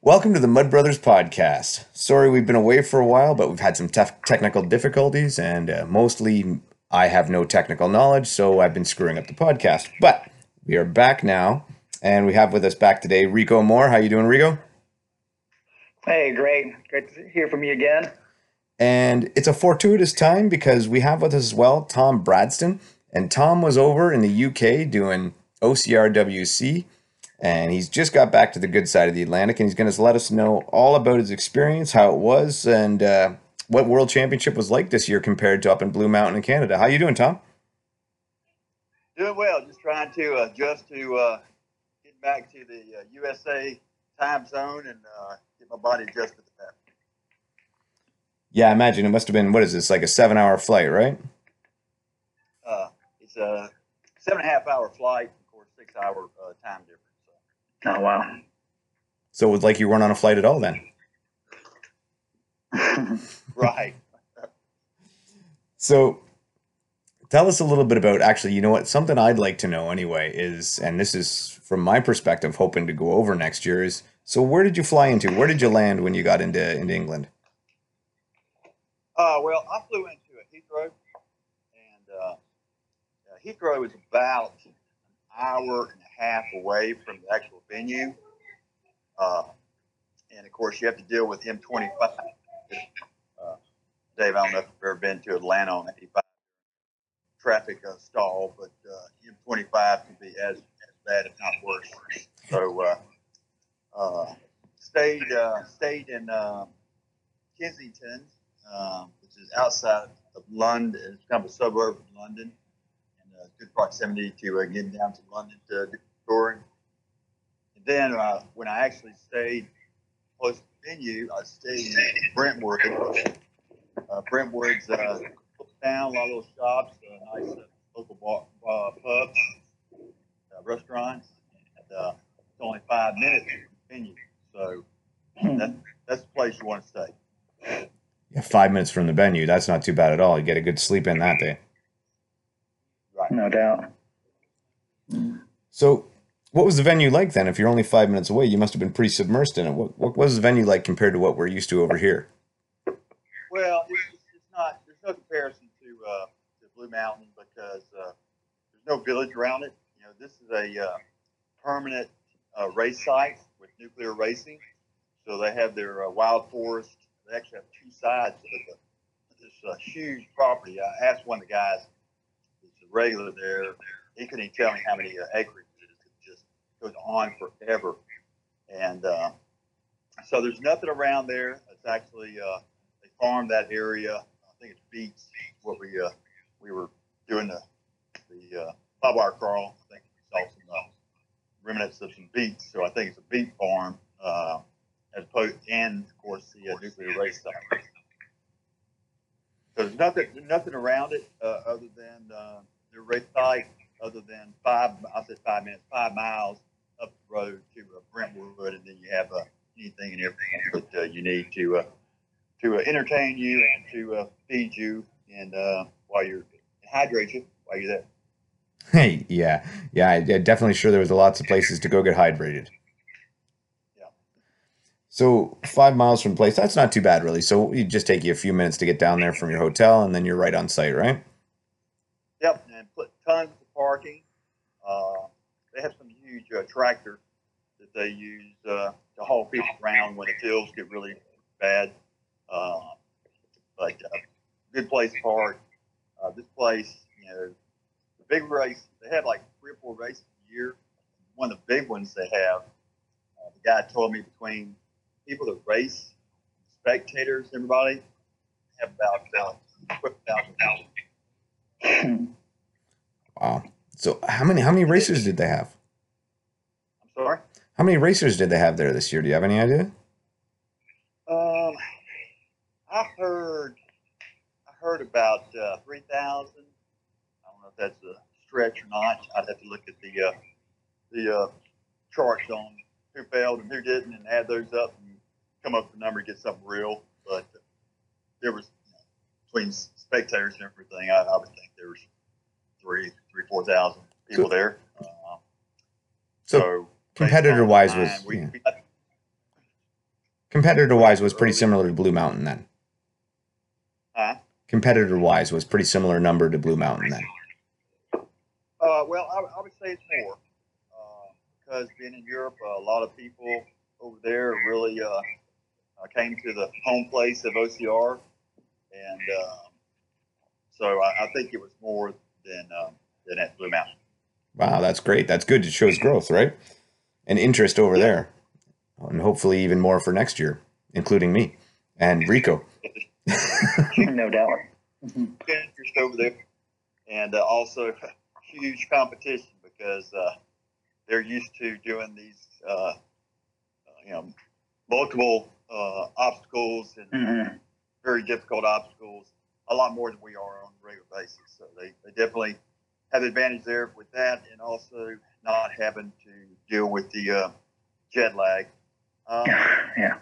Welcome to the Mud Brothers podcast. Sorry we've been away for a while, but we've had some tough technical difficulties, and uh, mostly I have no technical knowledge, so I've been screwing up the podcast. But we are back now, and we have with us back today Rico Moore. How you doing, Rico? Hey, great. Great to hear from you again. And it's a fortuitous time because we have with us as well Tom Bradston, and Tom was over in the UK doing OCRWC and he's just got back to the good side of the Atlantic, and he's going to let us know all about his experience, how it was, and uh, what World Championship was like this year compared to up in Blue Mountain in Canada. How you doing, Tom? Doing well. Just trying to adjust to uh, getting back to the uh, USA time zone and uh, get my body adjusted to that. Yeah, I imagine it must have been what is this like a seven-hour flight, right? Uh, it's a seven and a half hour flight, of course, six hour uh, time difference. Oh wow. So it was like you weren't on a flight at all then. Right. So tell us a little bit about actually, you know what, something I'd like to know anyway is, and this is from my perspective, hoping to go over next year is, so where did you fly into? Where did you land when you got into into England? Uh, well, I flew into a Heathrow, and uh, Heathrow is about an hour and a half away from the actual venue. Uh, and of course, you have to deal with M25. Uh, Dave, I don't know if you've ever been to Atlanta on 85 traffic uh, stall, but uh, M25 can be as, as bad, if not worse. So, uh, uh, stayed stayed in uh, Kensington, um, which is outside of London. It's kind of a suburb of London, and good proximity to getting down to London to do touring. And then uh, when I actually stayed close to the venue, I stayed in Brentwood. Uh, Brentwood's uh, down, a lot of little shops, uh, nice uh, local bar, uh, pubs, uh, restaurants. And, uh, it's only five minutes from the venue, so that, that's the place you want to stay. Yeah, five minutes from the venue. That's not too bad at all. You get a good sleep in that day. Right. no doubt. So, what was the venue like then? If you're only five minutes away, you must have been pretty submersed in it. What, what was the venue like compared to what we're used to over here? Well, it's, it's not. There's no comparison to uh, to Blue Mountain because uh, there's no village around it. You know, this is a uh, permanent uh, race site with nuclear racing. So they have their uh, wild forest. They actually have two sides of the, this uh, huge property. I asked one of the guys, who's a regular there. He couldn't even tell me how many uh, acres it is. It just goes on forever. And uh, so there's nothing around there. It's actually uh, they farm that area. I think it's beets. What we uh, we were doing the the uh, barbed wire crawl. I think we saw some uh, remnants of some beets. So I think it's a beet farm, uh, as opposed and of course the uh, nuclear waste site. So there's nothing nothing around it uh, other than uh, the race site, other than five. I said five minutes, five miles up the road to uh, Brentwood, and then you have uh, anything and everything that uh, you need to uh, to uh, entertain you and to uh, feed you and uh, while you're hydrate you while you're there. Hey, yeah, yeah, I, I definitely sure there was lots of places to go get hydrated. Yeah. So five miles from place, that's not too bad, really. So it just take you a few minutes to get down there from your hotel, and then you're right on site, right? Yep, and put tons of parking. Uh, they have some huge uh, tractor that they use uh, to haul people around when the fields get really bad. Uh, but uh, good place to park. Uh, this place, you know, the big race, they have like three or four races a year. One of the big ones they have, uh, the guy told me between people that race, spectators, everybody, have about uh, 12,000 Wow. So how many how many racers did they have? Sorry. How many racers did they have there this year? Do you have any idea? Um, I heard, I heard about uh, three thousand. I don't know if that's a stretch or not. I'd have to look at the uh, the uh, charts on who failed and who didn't, and add those up and come up with a number, to get something real. But there was you know, between spectators and everything, I, I would think there was three, three, four thousand people So- there. Uh, So so competitor wise was yeah. Competitor wise was pretty similar to Blue Mountain then. Huh? Competitor wise was pretty similar number to Blue Mountain then. Uh, well, I, I would say it's more uh, because being in Europe, uh, a lot of people over there really uh, uh, came to the home place of OCR, and um, so I, I think it was more than um, than at Blue Mountain. Wow, that's great. That's good. It shows growth, right? And interest over there. And hopefully even more for next year, including me and Rico. no doubt. interest over there, and uh, also huge competition because uh, they're used to doing these, uh, you know, multiple uh, obstacles and hmm very difficult obstacles, a lot more than we are on a regular basis. So they, they definitely have the advantage there with that, and also not having to deal with the uh, jet lag. Um, Yeah.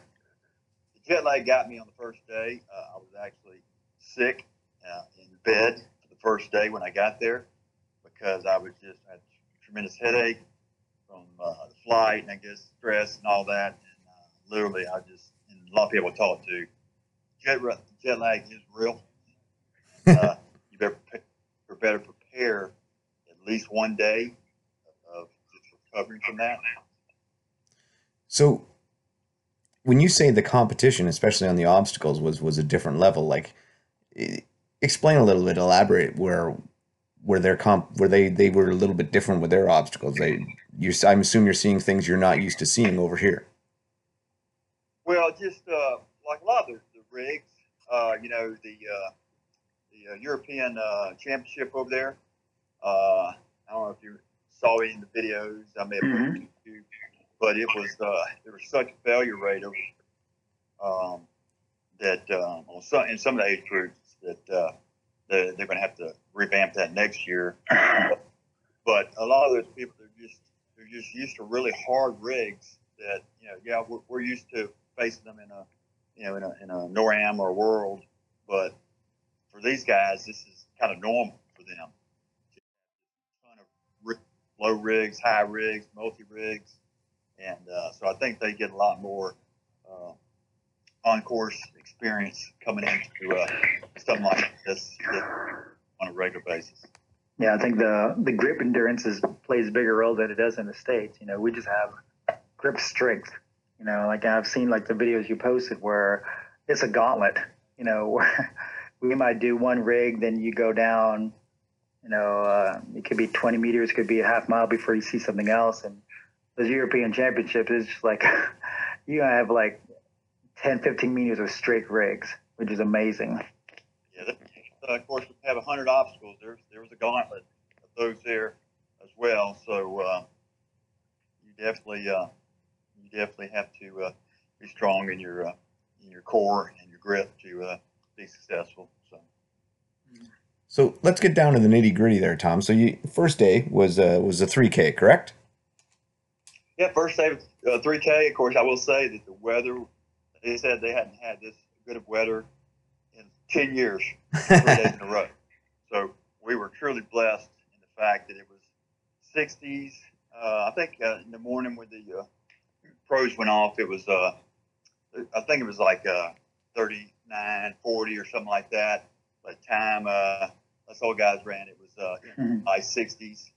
the jet lag got me on the first day. Uh, I was actually sick uh, in bed for the first day when I got there because I was just had a tremendous headache from uh, the flight and I guess stress and all that. And uh, literally, I just and a lot of people I talk to jet jet lag is real. Uh, you better pre- you better prepare at least one day of just recovering from that. So when you say the competition, especially on the obstacles, was was a different level, like explain a little bit, elaborate where where their comp where they they were a little bit different with their obstacles. They you I'm assuming you're seeing things you're not used to seeing over here. Well, just uh, like a lot of the, the rigs, uh, you know, the uh, the uh, European uh, Championship over there. Uh, I don't know if you saw any of the videos. I may have put it on YouTube, but it was uh, there was such a failure rate over um, that um, on some in some of the age groups that uh, they're, they're going to have to revamp that next year. But a lot of those people they're just they're just used to really hard rigs that you know yeah we're, we're used to facing them in a you know in a, in a NORAM or world, but for these guys this is kind of normal for them. Low rigs, high rigs, multi rigs, and uh, so I think they get a lot more uh, on course experience coming into uh, something like this on a regular basis. Yeah, I think the the grip endurance is plays a bigger role than it does in the states. You know, we just have grip strength. You know, like I've seen like the videos you posted where it's a gauntlet. You know, where we might do one rig, then you go down. You know, uh, it could be 20 meters, could be a half mile before you see something else. And those European championships is just like you have like 10, 15 meters of straight rigs, which is amazing. Yeah, uh, of course, we have 100 obstacles. There, there was a gauntlet of those there as well. So uh, you definitely, uh, you definitely have to uh, be strong in your uh, in your core and your grip to be successful. So So let's get down to the nitty gritty there, Tom. So you first day was uh, was a 3K, correct? yeah, first day of uh, 3K. Of course, I will say that the weather. They said they hadn't had this good of weather in 10 years, three days in a row. So we were truly blessed in the fact that it was 60s. Uh, I think uh, in the morning when the uh, pros went off, it was, uh, I think it was like uh, 39, 40 or something like that. By the time uh, us old guys ran, it was uh, in the high 60s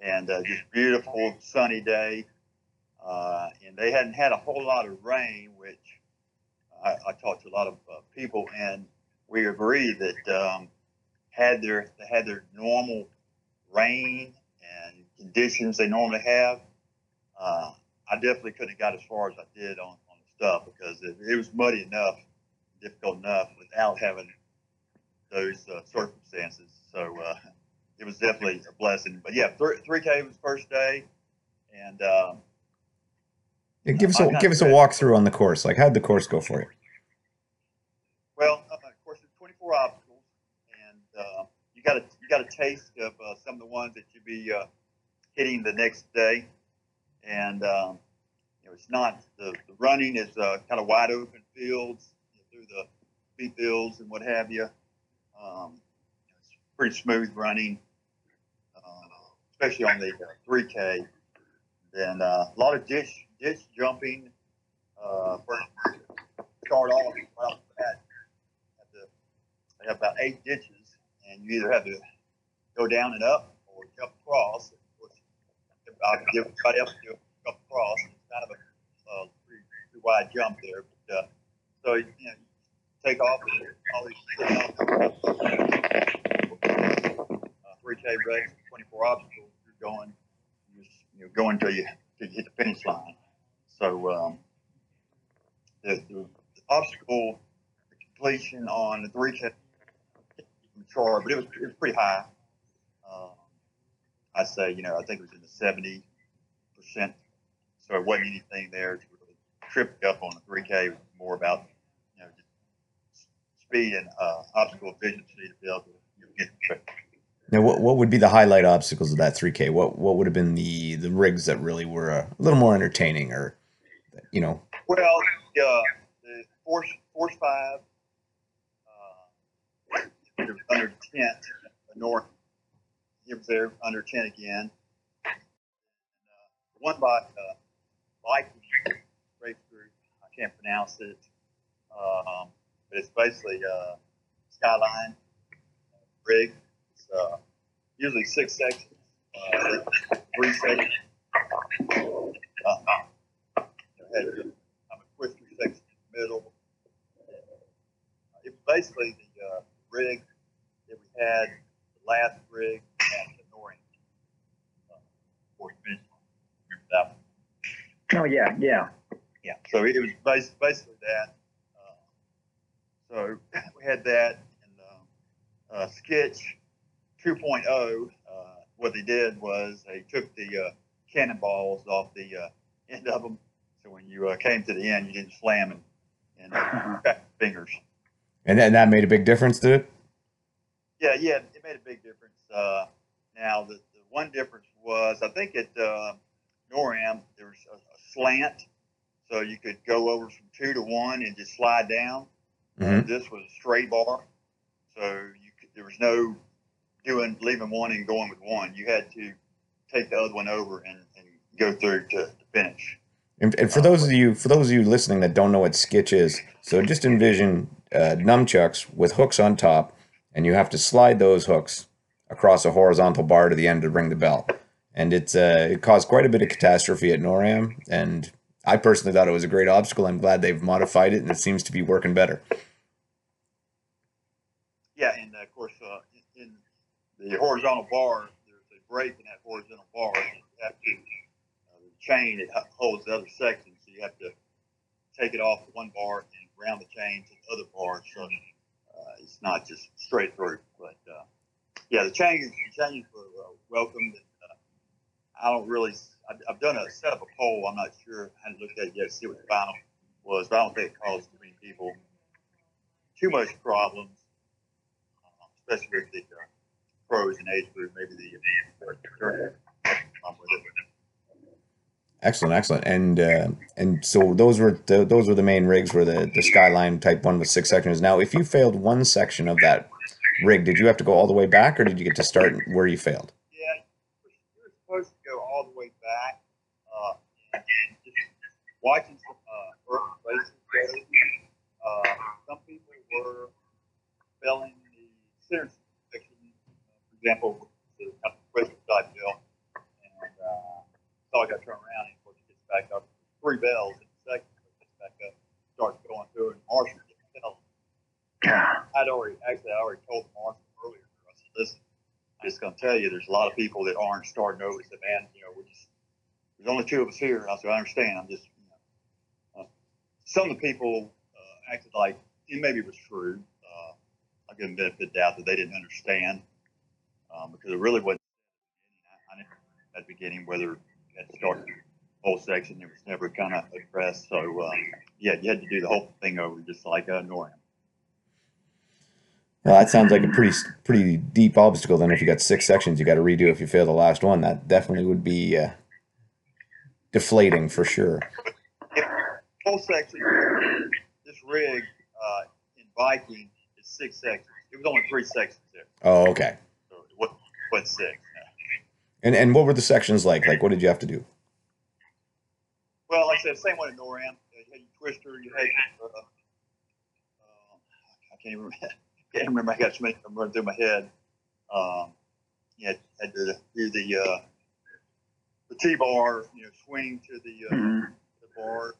and uh, just beautiful sunny day. Uh, and they hadn't had a whole lot of rain, which I, I talked to a lot of uh, people, and we agree that um, had their they had their normal rain and conditions they normally have, uh, I definitely couldn't have got as far as I did on, on the stuff because it, it was muddy enough, difficult enough without having those uh, circumstances. So uh, it was definitely a blessing. But yeah, three K was first day, and um, Yeah, give us a give us a walkthrough on the course. Like how'd the course go for you? Well, uh, of course, there's 24 obstacles, and uh, you got a you got a taste of uh, some of the ones that you'll be uh, hitting the next day, and um, you know it's not the, the running is uh, kind of wide open fields you know, through the fields and what have you. Um, pretty smooth running, uh, especially on the uh, 3K. Then uh, a lot of ditch ditch jumping. uh, start off right off the they have about eight ditches, and you either have to go down and up or jump across. I'll give everybody else to jump across. It's kind of a uh, pretty, pretty wide jump there, but uh, so you know, take off and all these uh, three K race, twenty four obstacles. You're going, you're, just, you're going till you till you hit the finish line. So um, the, the, the obstacle completion on the three K chart, but it was it was pretty high. Um, I say, you know, I think it was in the seventy percent. So it wasn't anything there to really trip you up on the three K. It was more about you know just speed and uh, obstacle efficiency to be able to you know, get the trip. Now, what what would be the highlight obstacles of that 3K? What what would have been the the rigs that really were a little more entertaining, or you know? Well, uh, the Force Force Five, uh, under ten, North. It was there under ten again. Uh, one by uh, Viking race group. I can't pronounce it, um, but it's basically uh, Skyline rig. Uh, usually six sections, uh, three sections. Uh, had a, um, a twister section in the middle. It was basically the uh, rig that we had, the last rig at the NORAM. Uh, before we finished. Remember that one? Oh yeah, yeah. Yeah. So it was bas- basically that. Uh, so we had that and um, uh, Sketch 2.0. Uh, what they did was they took the uh, cannonballs off the uh, end of them. So when you uh, came to the end, you didn't slam and, and crack your fingers. And then that made a big difference, did it? Yeah, yeah, it made a big difference. Uh, now, the, the one difference was I think at uh, NORAM there was a, a slant, so you could go over from two to one and just slide down. Mhm. This was a straight bar, so you could, there was no doing leaving one and going with one. You had to take the other one over and, and go through to, to finish. And, and for those of you for those of you listening that don't know what skitch is, so just envision uh, nunchucks with hooks on top, and you have to slide those hooks across a horizontal bar to the end to ring the bell. And it's uh, it caused quite a bit of catastrophe at NORAM, and I personally thought it was a great obstacle. I'm glad they've modified it, and it seems to be working better. Yeah, and uh, of course, uh, in in the horizontal bar, there's a break in that horizontal bar. You have to uh, the chain it holds the other section, so you have to take it off one bar and round the chain to the other bar, so uh, it's not just straight through. But uh, yeah, the changes the changes were uh, welcomed. I don't really. I've, I've done a set up a poll. I'm not sure. I hadn't looked at it yet to see what the final was, but I don't think it caused too many people too much problems uh, especially with the uh, pros and age group, maybe the. Excellent, excellent. And uh, and so those were the, those were the main rigs were the the Skyline Type One with six sections. Now, if you failed one section of that rig, did you have to go all the way back, or did you get to start where you failed? Yeah, you were supposed to go all the way back. Uh, and just watching some uh, early races, uh, some people were failing the center example, the western side bill, and uh, so I got to turn around and of course it gets back up. Three bells in a second, it gets back up, starts going through, and Marshall gets tell I'd already actually I already told Marshall earlier. I said, listen, I'm just gonna tell you, there's a lot of people that aren't starting over. He said, man, you know, we're just there's only two of us here. And I said, I understand. I'm just, you know, uh, some of the people uh, acted like and maybe it was true. Uh, I give them benefit of doubt that they didn't understand um, because it really wasn't. I, I never at the beginning whether had to start the whole section. It was never kind of addressed. So um, yeah, you had to do the whole thing over, just like uh, Noram. Well, that sounds like a pretty pretty deep obstacle. Then, if you got six sections, you got to redo. If you fail the last one, that definitely would be uh, deflating for sure. whole section, this rig uh, in Viking is six sections. It was only three sections there, Oh, okay. So it wasn't, wasn't six. And and what were the sections like? Like, what did you have to do? Well, like I said, same one in NORAM. you had your twister, you had your, uh, uh, I can't even remember, can't remember. I got so many of them running through my head. Um, you had, had to do the uh, the T-bar, you know, swing to the uh, Mhm. the bar,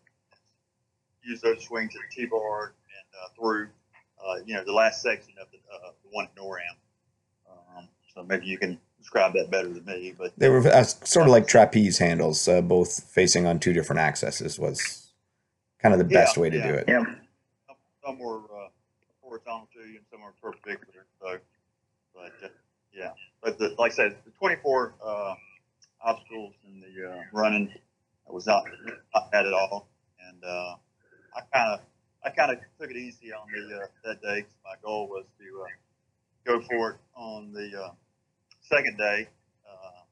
use those swings to the T-bar and uh, through, uh, you know, the last section of the, uh, the one at NORAM. So maybe you can describe that better than me, but They were uh, sort of like trapeze handles, uh, both facing on two different axes. Was kind of the Yeah, best way to yeah. do it. Yeah. some, some were uh, horizontal to you and some were perpendicular. So, but uh, yeah, but the, like I said, the 24 uh, obstacles in the uh, running was not, not bad at all, and uh, I kind of I kind of took it easy on the uh, that day. 'cause my goal was to uh, go for it on the uh, second day. Uh,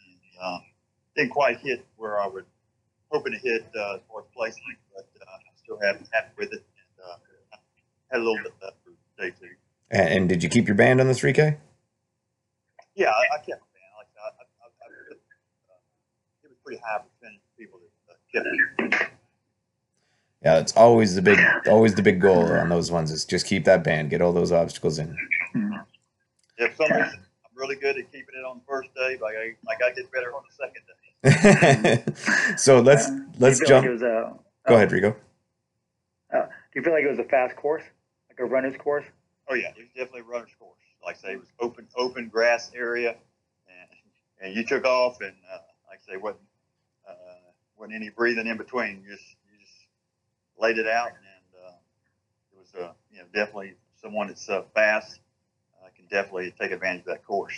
and, uh, didn't quite hit where I was hoping to hit uh, as far as placement, but uh, I'm still happy, happy with it. And, uh, had a little bit left for day two. And, did you keep your band on the 3K? Yeah, I, I kept it, man. Like I, I, I, uh, it was pretty high percentage of people that uh, kept it. Yeah, it's always the big, always the big goal on those ones is just keep that band, get all those obstacles in. Yeah, for some reason, really good at keeping it on the first day, but I, like I get better on the second day. so let's Uh, let's do you feel jump. Like it was a, Go ahead, Rico. do you feel like it was a fast course, like a runner's course? Oh yeah, it was definitely a runner's course. Like I say, it was open, open grass area, and and you took off, and uh, like I say, wasn't uh, wasn't any breathing in between. You just you just laid it out, and uh, it was uh, you know definitely someone that's uh, fast uh, can definitely take advantage of that course.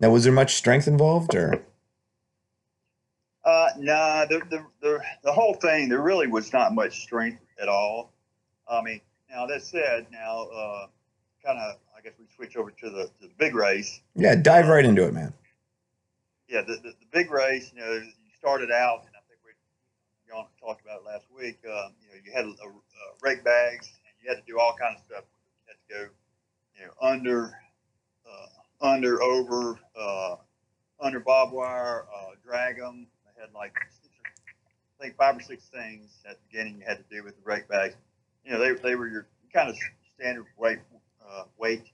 Now, was there much strength involved, or Uh, nah, the, the, the, the whole thing, there really was not much strength at all. I mean, now that said, now, uh, kind of, I guess we switch over to the, to the big race. yeah, dive right into it, man. Yeah, the, the, the big race, you know, you started out, and I think we John talked about it last week. Um, you know, you had uh, uh, wreck bags, and you had to do all kinds of stuff. You had to go, you know, under, uh, under, over, uh, under barbed wire, uh, drag them. They had like, I think five or six things at the beginning you had to do with the wreck bags. You know, they, they were your kind of standard weight, uh, weight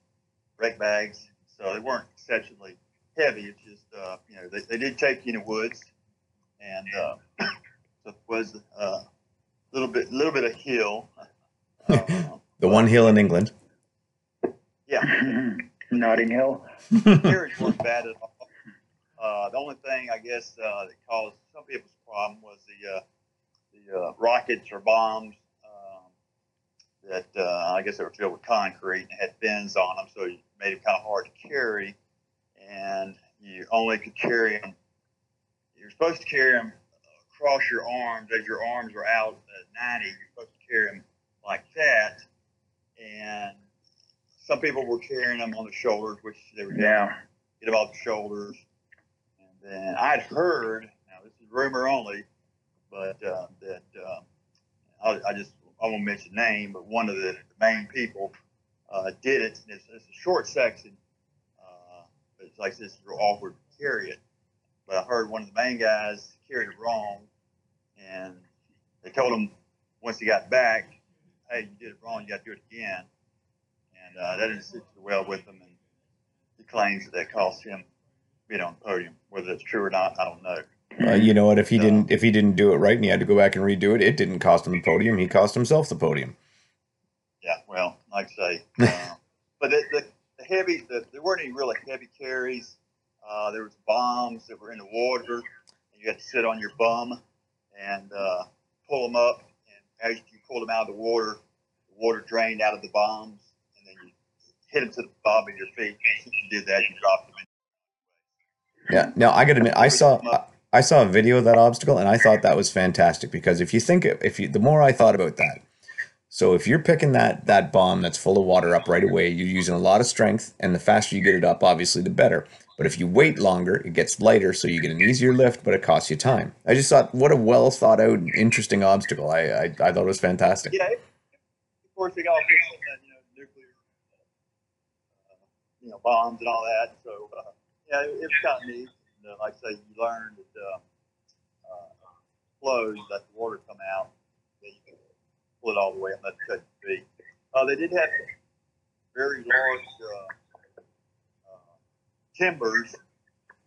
wreck bags, so they weren't exceptionally heavy. It's just, uh, you know, they, they did take you in the woods, and uh, so it was a uh, little bit, little bit of hill. Uh, The one hill in England. Yeah, Notting Hill. carriage weren't bad at all. Uh, the only thing I guess uh, that caused some people's problem was the uh, the uh, rockets or bombs um, that uh, I guess they were filled with concrete and had fins on them, so it made them kind of hard to carry. And you only could carry them. You're supposed to carry them across your arms as your arms are out at 90. You're supposed to carry them like that. And some people were carrying them on the shoulders, which they were Yeah. get them off the shoulders. And then I'd heard, now this is rumor only, but uh, that uh, I, I just I won't mention name, but one of the main people uh, did it. It's, it's a short section, uh, but it's like this is real awkward to carry it. But I heard one of the main guys carried it wrong, and they told him once he got back, "Hey, you did it wrong. You got to do it again." And uh, that didn't sit too well with him, and he claims that that cost him being on the podium. Whether that's true or not, I don't know. Uh, you know what? If he So- didn't, if he didn't do it right, and he had to go back and redo it, it didn't cost him the podium. He cost himself the podium. Yeah, well, like I say, uh, but the, the, the heavy, the, there weren't any really heavy carries. Uh, there was bombs that were in the water, and you had to sit on your bum and uh, pull them up. And as you pulled them out of the water, the water drained out of the bombs, and then you hit them to the bottom of your feet. And you did that, you dropped them. In. Yeah. Now I got to admit, I saw I saw a video of that obstacle, and I thought that was fantastic because if you think if you the more I thought about that, so if you're picking that that bomb that's full of water up right away, you're using a lot of strength, and the faster you get it up, obviously the better. But if you wait longer, it gets lighter, so you get an easier lift, but it costs you time. I just thought, what a well thought out, interesting obstacle. I I, I thought it was fantastic. Yeah, of course, they got all this, uh, you know, nuclear, uh, you know, bombs and all that. So, uh, yeah, it, it was kind of neat. And, uh, like I say, you learned that uh, uh, flows, let the water come out, then you can pull it all the way and let it touch your feet. Uh, they did have very large uh, uh, timbers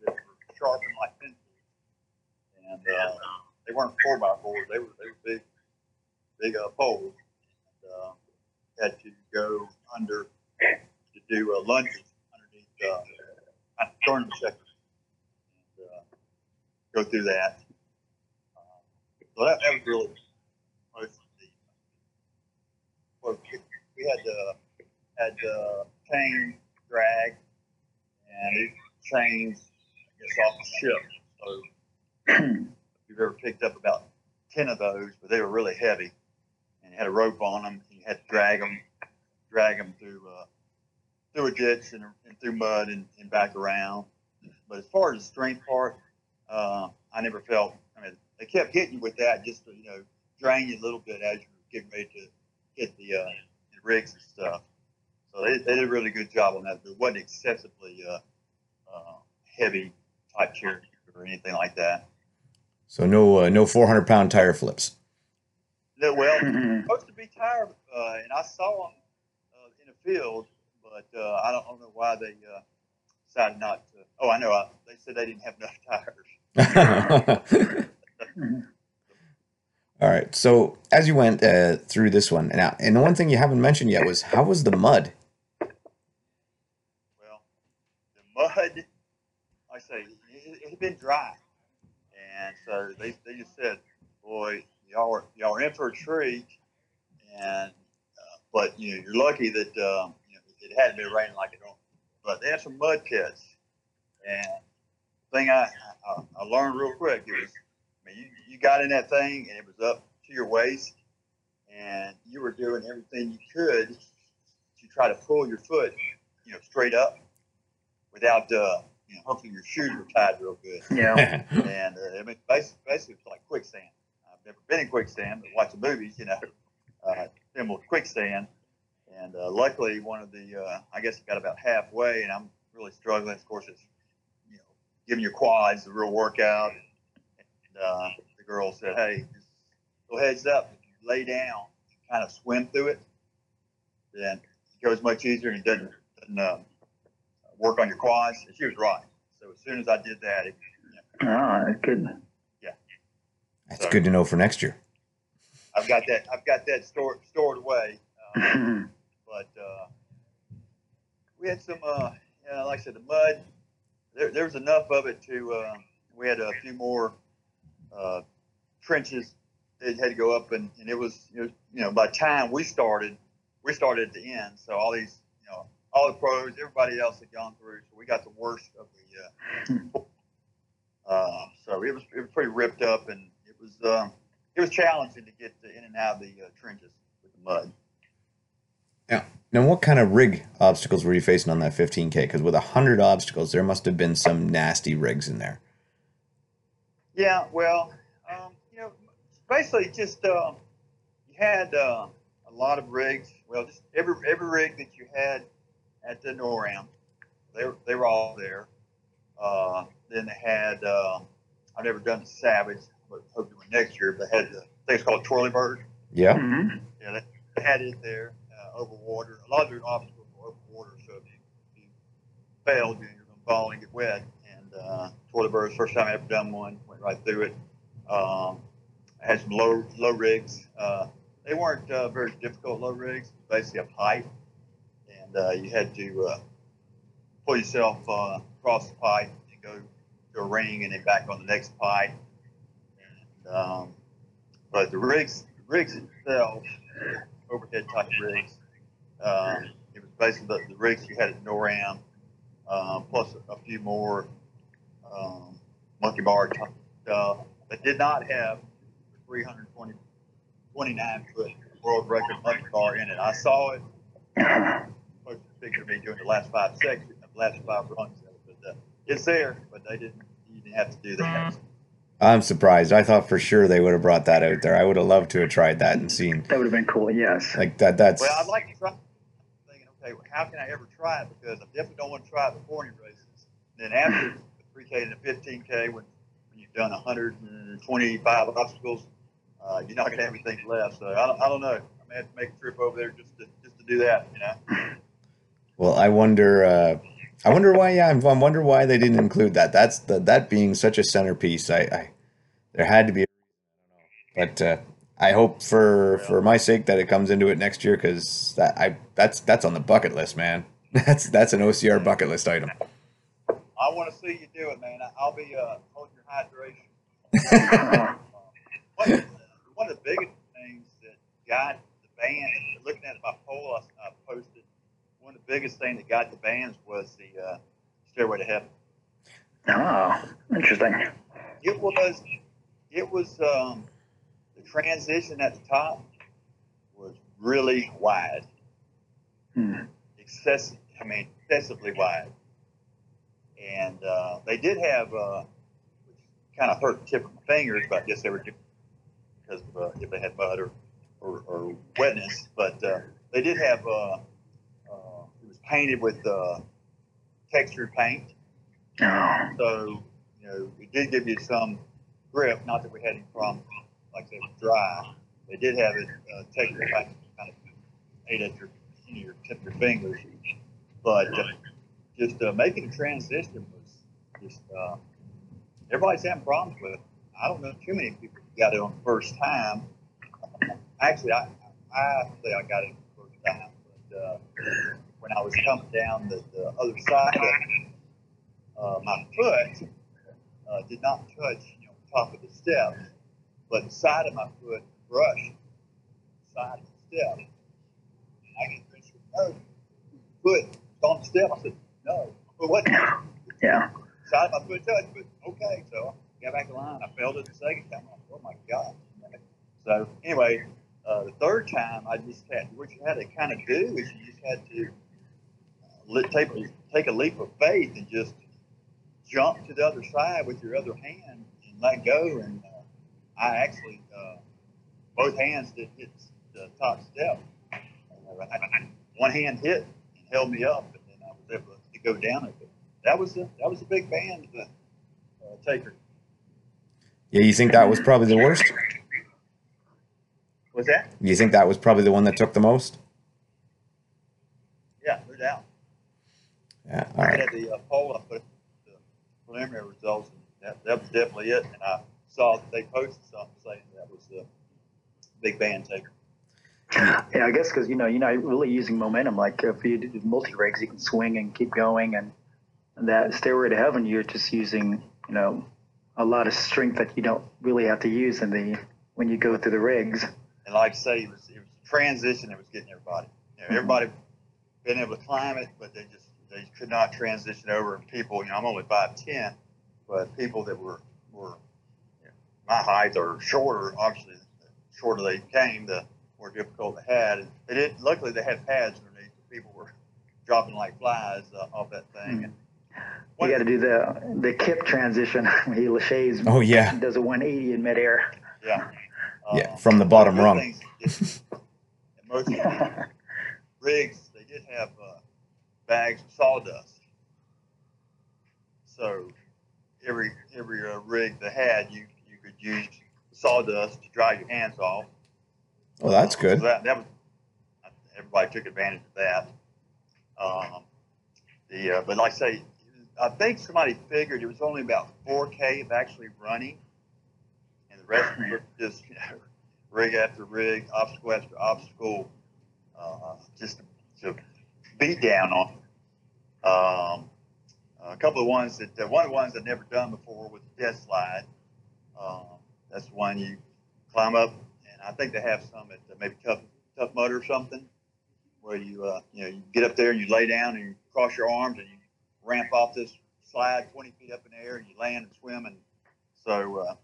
that were sharpened like pencils, and uh, they weren't four by fours; they were they were big, big uh, poles. And, uh, had to go under do uh, lunges underneath uh, tournament checkers and uh, go through that. Uh, so that, that was really most of the. We- had uh, had uh, chain drag and it chains I guess off the ship. So we've ever picked up about ten of those, but they were really heavy and you had a rope on them. You had to drag them, drag them through uh, through a ditch and, and through mud and, and back around. But as far as the strength part, uh, I never felt. I mean, they kept hitting you with that just to you know drain you a little bit as you're getting ready to hit the, uh, the rigs and stuff. So they, they did a really good job on that. But it wasn't excessively uh, uh, heavy type chair or anything like that. So no uh, no 400 pound tire flips. No, well, supposed to be tired, uh, and I saw them uh, in the field, but uh, I, don't, I don't know why they uh, decided not to. Oh, I know. I, they said they didn't have enough tires. All right. So as you went uh, through this one, now, and the one thing you haven't mentioned yet was how was the mud? Well, the mud, like I say, it, it had been dry, and so they, they just said, "Boy, y'all are y'all are in for a treat," and uh, but you know you're lucky that um, you know, it hadn't been raining like it don't. But they had some mud pits, and the thing I, I I learned real quick it was, I mean, you, you got in that thing and it was up to your waist, and you were doing everything you could to try to pull your foot, you know, straight up without, uh, you know, hopefully your shoes were tied real good. yeah. And uh, I mean, basically, basically, it's like quicksand. I've never been in quicksand, but watching movies, you know, uh, similar to quicksand. And uh, luckily, one of the, uh, I guess, I got about halfway, and I'm really struggling. Of course, it's, you know, giving your quads a real workout. And uh, the girl said, "Hey, just go heads up. If you lay down, kind of swim through it, then it goes much easier and it doesn't, doesn't uh, work on your quads." And she was right. So as soon as I did that, it, Ah, good. Yeah. That's good to know for next year. I've got that. I've got that stored stored away. Uh, but uh, we had some, uh, you know, like I said, the mud. There, there was enough of it to. Uh, we had a few more uh, trenches that had to go up, and, and it was, it was, you know, by the time we started, we started at the end. So all these, you know, all the pros, everybody else had gone through. So we got the worst of the. Uh, uh, so it was it was pretty ripped up, and it was uh, it was challenging to get in and out of the uh, trenches with the mud. Now, what kind of rig obstacles were you facing on that 15K? Because with 100 obstacles, there must have been some nasty rigs in there. Yeah, well, um, you know, basically just uh, you had uh, a lot of rigs. Well, just every every rig that you had at the NORAM, they were they were all there. Uh, then they had uh, I've never done the Savage, but hope to next year. But they had the thing's called Twirly Bird. Yeah. Mhm. Yeah, they, they had it there over water. A lot of their obstacles over water, so if you, you failed, you- you're going to fall and get wet. And uh, the Bird's first time I ever done one, went right through it. Um, I had some low low rigs. Uh, they weren't uh, very difficult low rigs. Basically a pipe, and uh, you had to uh, pull yourself uh, across the pipe and go to a ring, and then back on the next pipe. And, um, but the rigs, the rigs themselves, overhead type rigs. Um, it was basically the, the rigs you had at NORAM, um, plus a few more um, monkey bar type stuff that did not have the 320, 29 foot world record monkey bar in it. I saw it. Posted a picture of me doing the last five sections, the last five runs. But uh, it's there, but they didn't. You didn't have to do that. I'm surprised. I thought for sure they would have brought that out there. I would have loved to have tried that and seen That would have been cool. Yes. like that. That's Well, I'd like to try. Okay, well, how can I ever try it? Because I definitely don't want to try it before any races. And then after the 3K and the 15K, when, when you've done 125 obstacles, uh, you're not going to have anything left. So I don't, I don't know. I may have to make a trip over there just to just to do that. You know. Well, I wonder. Uh, I wonder why. Yeah, I wonder why they didn't include that. That's the that being such a centerpiece. I, I there had to be, but uh, I hope for for my sake that it comes into it next year because that I that's that's on the bucket list, man. That's that's an OCR bucket list item. I want to see you do it, man. I'll be uh, holding your hydration. one, one of the biggest things that got the band, looking at my poll I, I posted, one of the biggest things that got the bands was the uh, Stairway to Heaven. Oh, interesting. It was, it was um, the transition at the top was really wide, Hmm. excessive. I mean, excessively wide. And uh, they did have, uh, which kind of hurt the tip of my fingers, but I guess they were because of, uh, if they had mud or, or, or wetness. But uh, they did have, uh, uh, it was painted with uh, textured paint. Oh, So, you know, it did give you some grip. Not that we had any problem, like they were dry. They did have it uh, kind of at your, your tip your fingers. But uh, just uh, making the transition was just, uh, everybody's having problems with it. I don't know too many people got it on the first time. Actually, I, I say I got it the first time, but uh, when I was coming down the, the other side of uh, my foot uh, did not touch you know top of the steps, but the side of my foot brushed the side of the step. And I get Chris no, foot on the step. I said, no, but what? yeah. Side of my foot touched, but okay. So I got back in line. I failed it the second time. Was, oh my god. So anyway, uh, the third time I just had what you had to kind of do is you just had to uh, take take a leap of faith and just jump to the other side with your other hand and let go. And uh, I actually uh, both hands did hit the top step. Uh, I, I, one hand hit and held me up, and then I was able to go down it. But that was a that was a big band uh, uh, taker. Yeah, you think that was probably the worst? Was that? You think that was probably the one that took the most? Yeah, no doubt. Yeah. All I had the uh, poll. I put the preliminary results. And that, that was definitely it. And I saw they posted something saying that was the big band taker. Yeah, I guess because you know you're not really using momentum. Like if you do multi rigs, you can swing and keep going, and that stairway to heaven, you're just using you know a lot of strength that you don't really have to use in the when you go through the rigs. And like I say, it was it was a transition that was getting everybody. You know, mm-hmm. everybody been able to climb it, but they just they could not transition over. And people, you know, I'm only five ten, but people that were were you know, my height or shorter, obviously, the shorter they came, the more difficult they had. And they did. Luckily, they had pads underneath. People were dropping like flies uh, off that thing. And You got to do the the kip transition. when he Lachey's Oh yeah. does a 180 in midair. yeah, Yeah, Uh, from the bottom rung. things is- and most of the rigs they did have uh, bags of sawdust. So every every uh, rig they had, you use sawdust to dry your hands off. Well, that's So good. that, that was everybody took advantage of that. Um, the uh, but like I say, I think somebody figured it was only about 4K of actually running, and the rest was just you know, rig after rig, obstacle after obstacle, uh, just to beat down on. Um, a couple of ones that uh, one of the ones I'd never done before was the death slide. Um, that's one you climb up, and I think they have some at maybe Tough Tough Mud or something, where you uh, you know you get up there and you lay down and you cross your arms and you ramp off this slide 20 feet up in the air and you land and swim and so uh,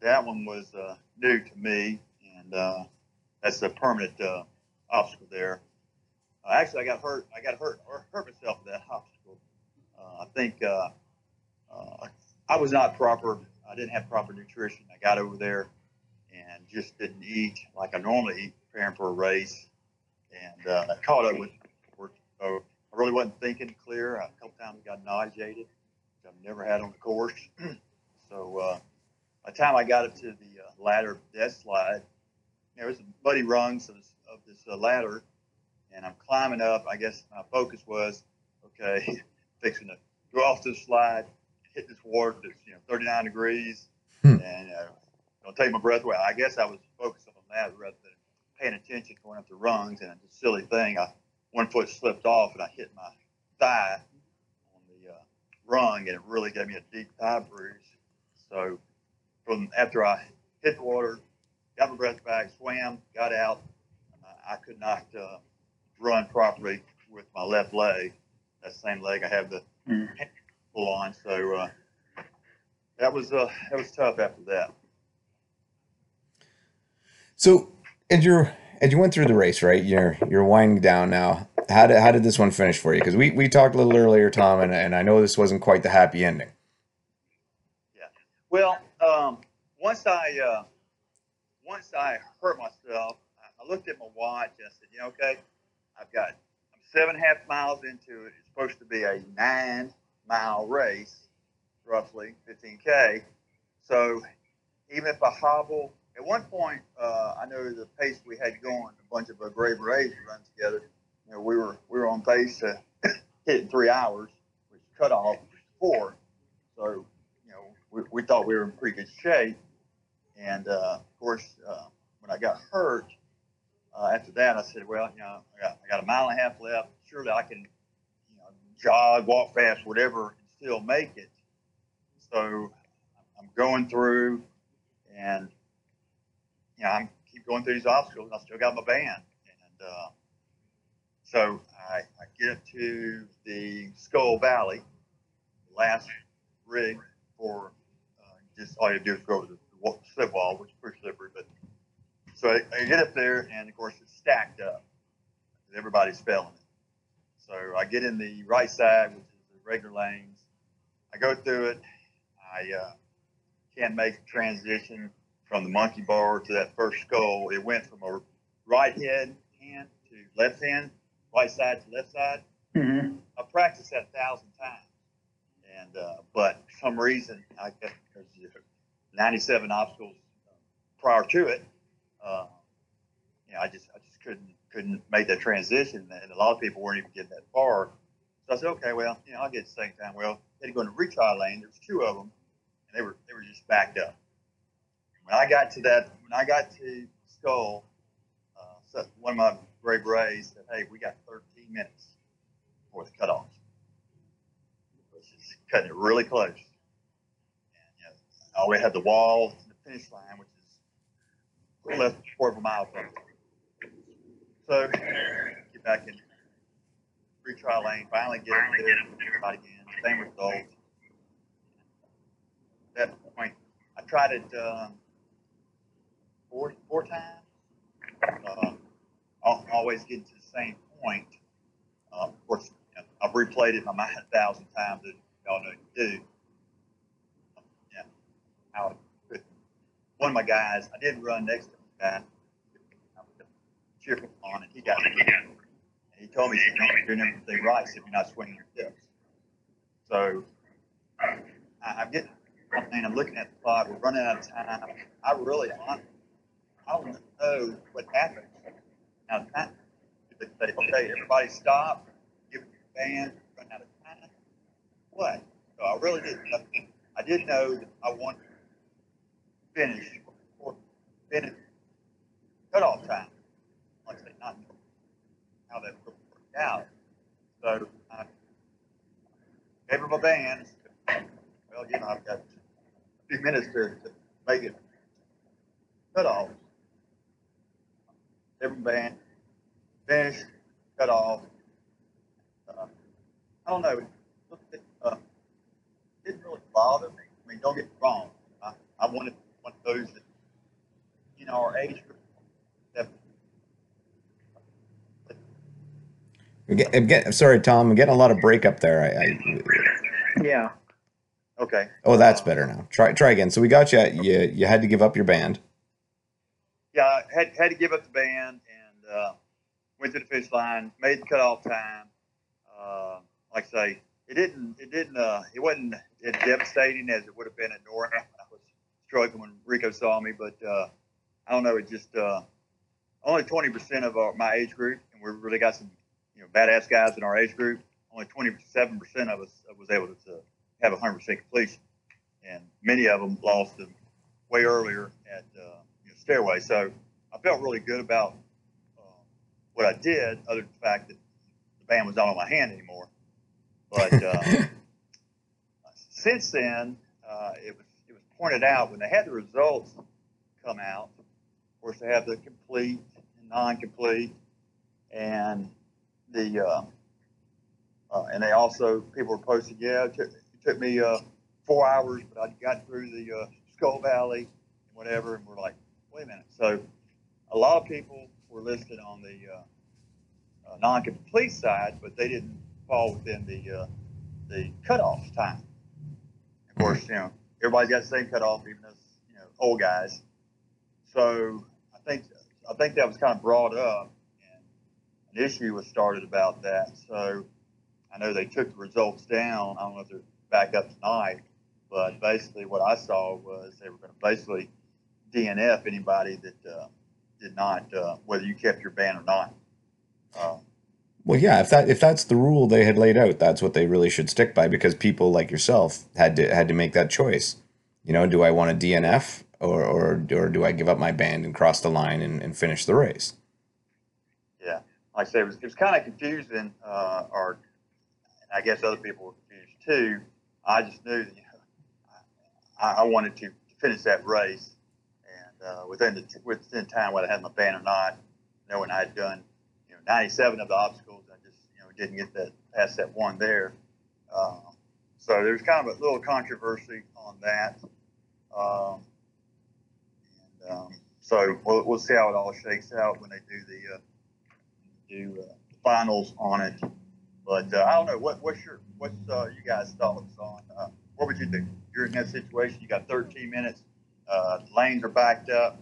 that one was uh, new to me and uh, that's a permanent uh, obstacle there. Uh, actually, I got hurt. I got hurt or hurt myself with that obstacle. Uh, I think I was not proper. I didn't have proper nutrition. I got over there and just didn't eat like I normally eat preparing for a race, and uh, I caught up with. So I really wasn't thinking clear. A couple times I got nauseated, which I've never had on the course. so uh, by the time I got up to the uh, ladder death slide, there was muddy rungs of this, of this uh, ladder, and I'm climbing up. I guess my focus was, okay, fixing to go off this slide, hit this water that's you know 39 degrees, Hmm. and uh, don't take my breath away. I guess I was focused on that rather than paying attention going up the rungs. And it's a silly thing, I one foot slipped off and I hit my thigh on the uh, rung, and it really gave me a deep thigh bruise. So from after I hit the water, got my breath back, swam, got out, I, I could not uh, run properly with my left leg. That same leg I have the Mm. Full on. So uh, that was uh, that was tough after that. So as you're as you went through the race, right? You're you're winding down now. How did how did this one finish for you? Because we, we talked a little earlier, Tom, and, and I know this wasn't quite the happy ending. Yeah. Well, um, once I uh, once I hurt myself, I- I looked at my watch and I said, you know, okay, I've got I'm seven and a half miles into it. It's supposed to be a nine mile race, roughly 15k. So even if I hobble, at one point uh, I know the pace we had going, a bunch of uh, Gray Berets run together. You know, we were we were on pace to hit in three hours, which cut off four. So you know, we, we thought we were in pretty good shape. And uh, of course, uh, when I got hurt, uh, after that, I said, well, you know, I got, I got a mile and a half left. Surely I can, jog, walk fast, whatever, and still make it. So I'm going through, and you know, I'm keep going through these obstacles. And I still got my band, and uh, so I, I get to the Skull Valley, last rig for uh, just all you do is go over the slip wall, which is pretty slippery. But so I, I get up there, and of course it's stacked up. Everybody's it. So I get in the right side, which is the regular lanes. I go through it. I uh, can't make the transition from the monkey bar to that first skull. It went from a right head hand to left hand, right side to left side. Mm-hmm. I practiced that a thousand times, and uh, but for some reason, I guess because 97 obstacles prior to it, uh, you know, I just I just couldn't couldn't make that transition, and a lot of people weren't even getting that far. So I said, okay, well, you know, I'll get same time. Well, had to go in the retry lane. There was two of them, and they were they were just backed up. When I got to that, when I got to Skull, uh, one of my Gray Berets said, "Hey, we got 13 minutes before the cutoff." Which is cutting it really close. And you know, I already had the wall to the finish line, which is less than a quarter of a mile from it. So get back in retry lane, finally get it everybody again. Same result. At that point, I tried it um, four four times. Uh, always get to the same point. Uh, of course, you know, I've replayed it in my mind a thousand times, as y'all know you do. Yeah, how. One of my guys, I did run next to the guy. Cheering on, and he got it. And he told me, "You're doing everything right if you're not swinging your hips." So I, I'm getting. I mean, I'm looking at the clock. We're running out of time. I really, I don't know what happened. Now, time, they say, okay, everybody stop, give the band, run out of time. What? So I really didn't know. I did know that I wanted to finish or finish cutoff time. Like I say, not know how that would work out. So I gave her my band. Well, you know, I've got a few minutes to, to make it cut off. Every band finished, cut off. Uh, I don't know. It, uh, didn't really bother me. I mean, don't get me wrong. I, I wanted one of those that, our age group. That, I'm get- I'm get- sorry, Tom. I'm getting a lot of breakup there. I, I Yeah. okay. oh, that's better now. Try try again. So we got you. You you had to give up your band. Yeah, I had had to give up the band and uh, went to the fish line, made the cutoff time. Uh, like I say, it didn't it didn't uh, it wasn't as devastating as it would have been at NORAM. I was struggling when Rico saw me, but uh, I don't know. It just uh, only 20% of our, my age group, and we really got some you know badass guys in our age group. Only 27% of us was able to, to have 100% completion, and many of them lost them way earlier at uh, you know, stairway. So I felt really good about uh, what I did, other than the fact that the band was not on my hand anymore. But uh, since then, uh, it was it was pointed out when they had the results come out. Of course, they have the complete and non-complete, and the uh, uh, and they also people were posting, yeah, it took, it took me uh, four hours, but I got through the uh, Skull Valley and whatever, and we're like, wait a minute. So a lot of people were listed on the uh, uh, non-complete side, but they didn't fall within the uh, the cutoff time. Of course, you know everybody's got the same cutoff, even as you know old guys. So I think I think that was kind of brought up, an issue was started about that. So I know they took the results down. I don't know if they're back up tonight, but basically what I saw was they were going to basically DNF anybody that uh, did not, uh, whether you kept your ban or not. Uh, well, yeah, if that if that's the rule they had laid out, that's what they really should stick by because people like yourself had to had to make that choice. You know, do I want a DNF or or or do I give up my band and cross the line and, and finish the race? Like I said, it was, was kind of confusing, uh, or I guess other people were confused too. I just knew that you know, I, I wanted to finish that race, and uh, within the within time whether I had my band or not, knowing I had done you know 97 of the obstacles, I just you know didn't get that past that one there. Uh, so there's kind of a little controversy on that. Um, and, um, so we'll, we'll see how it all shakes out when they do the uh, do uh, the finals on it. But uh, I don't know what what's your what's uh, you guys' thoughts on uh, what would you do? You're in that situation. You got 13 minutes. Uh, lanes are backed up.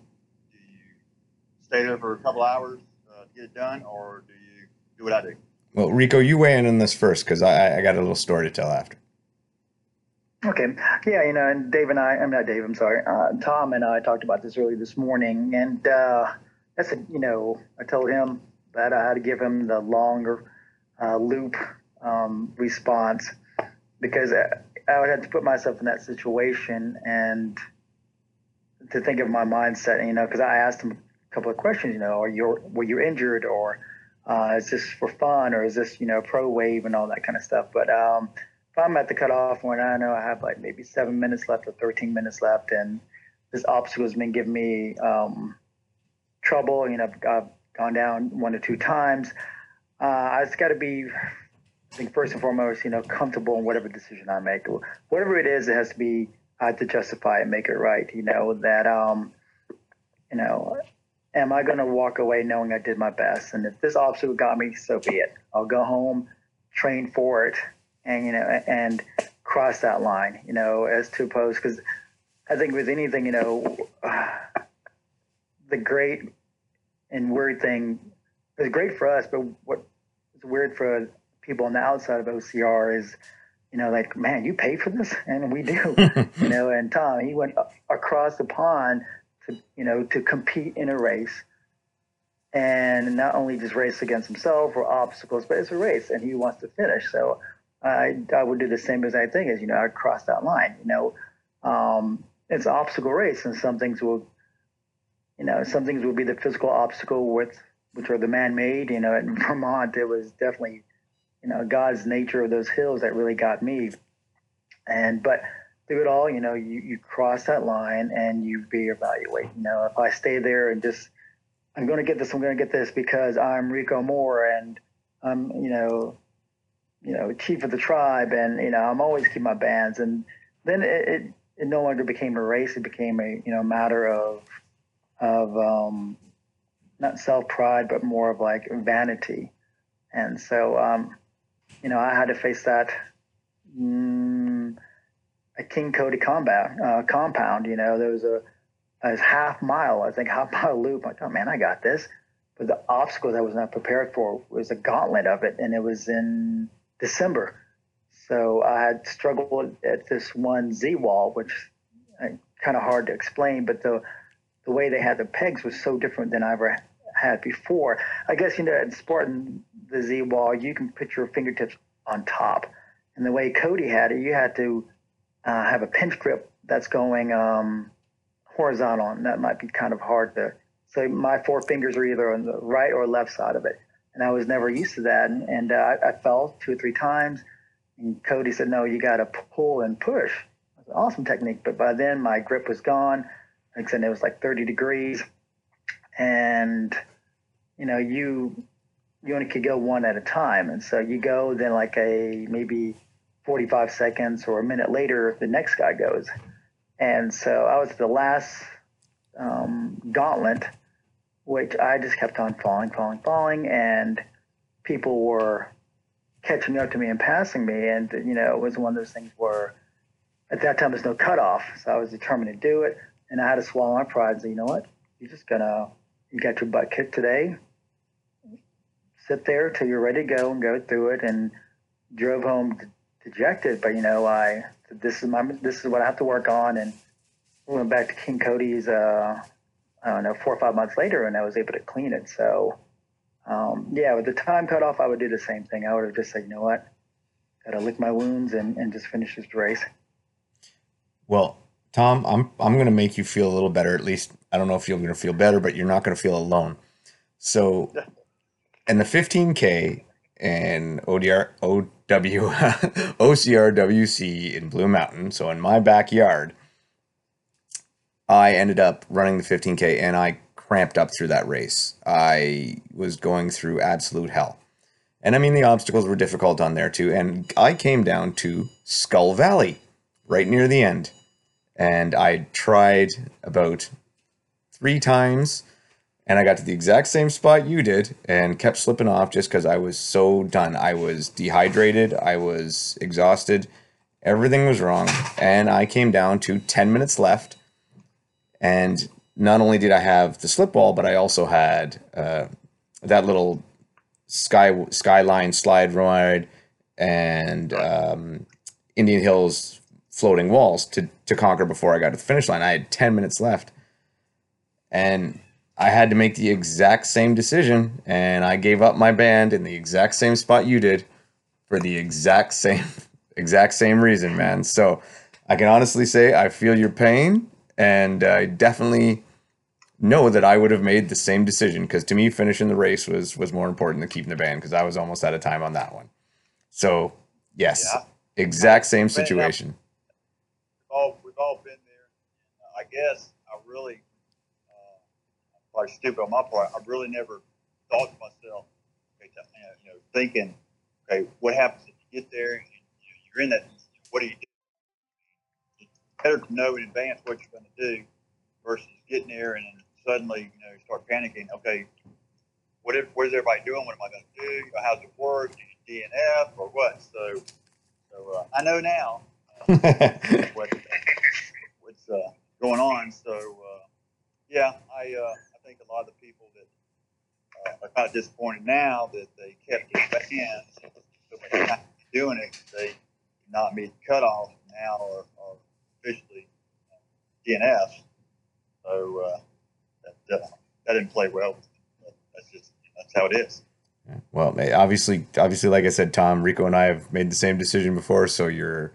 Do you stay there for a couple hours uh, to get it done, or do you do what I do? Well, Rico, you weigh in on this first because I, I got a little story to tell after. Okay. Yeah, you know, and Dave and I, I'm not Dave, I'm sorry. Uh, Tom and I talked about this early this morning. And uh, I said, you know, I told him that I had to give him the longer uh, loop um, response because I would have to put myself in that situation and to think of my mindset, you know, because I asked him a couple of questions, you know, are you were you injured or uh, is this for fun or is this, you know, pro wave and all that kind of stuff. But um, if I'm at the cutoff when I know I have like maybe seven minutes left or 13 minutes left and this obstacle has been giving me um, trouble, you know, I've, I've, gone down one or two times. Uh, I just got to be I think first and foremost, you know, comfortable in whatever decision I make. Whatever it is, it has to be I have to justify and make it right. You know that um, you know, am I going to walk away knowing I did my best? And if this obstacle got me, so be it. I'll go home, train for it, and you know, and cross that line. You know, as to oppose because I think with anything, you know, the great and weird thing is great for us, but what is weird for people on the outside of OCR is, you know, like, man, you pay for this, and we do, you know. And Tom, he went across the pond to, you know, to compete in a race, and not only just race against himself or obstacles, but it's a race, and he wants to finish. So I, I would do the same as I think is, you know, I cross that line. You know, um, it's obstacle race, and some things will, you know, some things will be the physical obstacle with which are the man-made. You know, in Vermont, it was definitely you know God's nature of those hills that really got me. And but through it all, you know, you you cross that line and you reevaluate. You know, if I stay there and just I'm going to get this, I'm going to get this because I'm Rico Moore and I'm you know you know chief of the tribe and you know I'm always keep my bands and then it, it, it no longer became a race it became a you know matter of of um, not self pride but more of like vanity and so um, you know, I had to face that mm, a King Cody combat uh, compound. You know, there was a, half mile, I think, half mile loop. I thought, man, I got this. But the obstacles I was not prepared for was a gauntlet of it, and it was in December. So I had struggled at this one Z wall, which kind of hard to explain, but the the way they had the pegs was so different than I ever had before. I guess you know in Spartan the Z wall you can put your fingertips on top, and the way Cody had it, you had to uh, have a pinch grip that's going um, horizontal, and that might be kind of hard to. So my four fingers are either on the right or left side of it, and I was never used to that, and, and uh, I, I fell two or three times. And Cody said, "No, you got to pull and push." An awesome technique, but by then my grip was gone. Like I said, it was like 30 degrees, and you know you you only could go one at a time, and so you go then like a maybe 45 seconds or a minute later the next guy goes, and so I was the last um, gauntlet, which I just kept on falling, falling, falling, and people were catching up to me and passing me. And, you know, it was one of those things where at that time there's no cutoff. So I was determined to do it. And I had to swallow my pride and say, you know what? You're just going to, you got your butt kicked today. Sit there till you're ready to go and go through it. And drove home dejected. But, you know, I, this is my, this is what I have to work on. And we went back to King Cody's, uh, I don't know, four or five months later, and I was able to clean it. So, um, yeah, with the time cut off, I would do the same thing. I would have just said, you know what, got to lick my wounds and, and just finish this race. Well, Tom, I'm I'm going to make you feel a little better. At least I don't know if you're going to feel better, but you're not going to feel alone. So, in the 15K and ODR OW OCRWC in Blue Mountain, so in my backyard, I ended up running the 15K and I cramped up through that race. I was going through absolute hell. And I mean, the obstacles were difficult on there too. And I came down to Skull Valley right near the end. And I tried about three times and I got to the exact same spot you did and kept slipping off just because I was so done. I was dehydrated, I was exhausted, everything was wrong. And I came down to 10 minutes left. And not only did I have the slip wall, but I also had uh, that little sky skyline slide ride and um, Indian Hills floating walls to to conquer before I got to the finish line. I had ten minutes left, and I had to make the exact same decision, and I gave up my band in the exact same spot you did for the exact same exact same reason, man. So I can honestly say I feel your pain, and I definitely know that I would have made the same decision because to me finishing the race was was more important than keeping the band because I was almost out of time on that one. So yes, yeah. exact same situation. We've all we've all been there. I guess I really uh, probably stupid on my part. I really never thought to myself, okay, you know, thinking, okay, what happens if you get there and you're in that? What do you do? It's better to know in advance what you're going to do versus getting there and then suddenly, you know, start panicking. Okay, what if, what is everybody doing? What am I going to do? How's it work? DNF or what? So, so uh, I know now uh, what, what's uh, going on. So, uh, yeah, I uh, I think a lot of the people that uh, are kind of disappointed now that they kept it time doing it, they not meet cutoff now are officially DNF. So that, that didn't play well. That's just that's how it is. Well, obviously, obviously, like I said, Tom, Rico, and I have made the same decision before. So you're,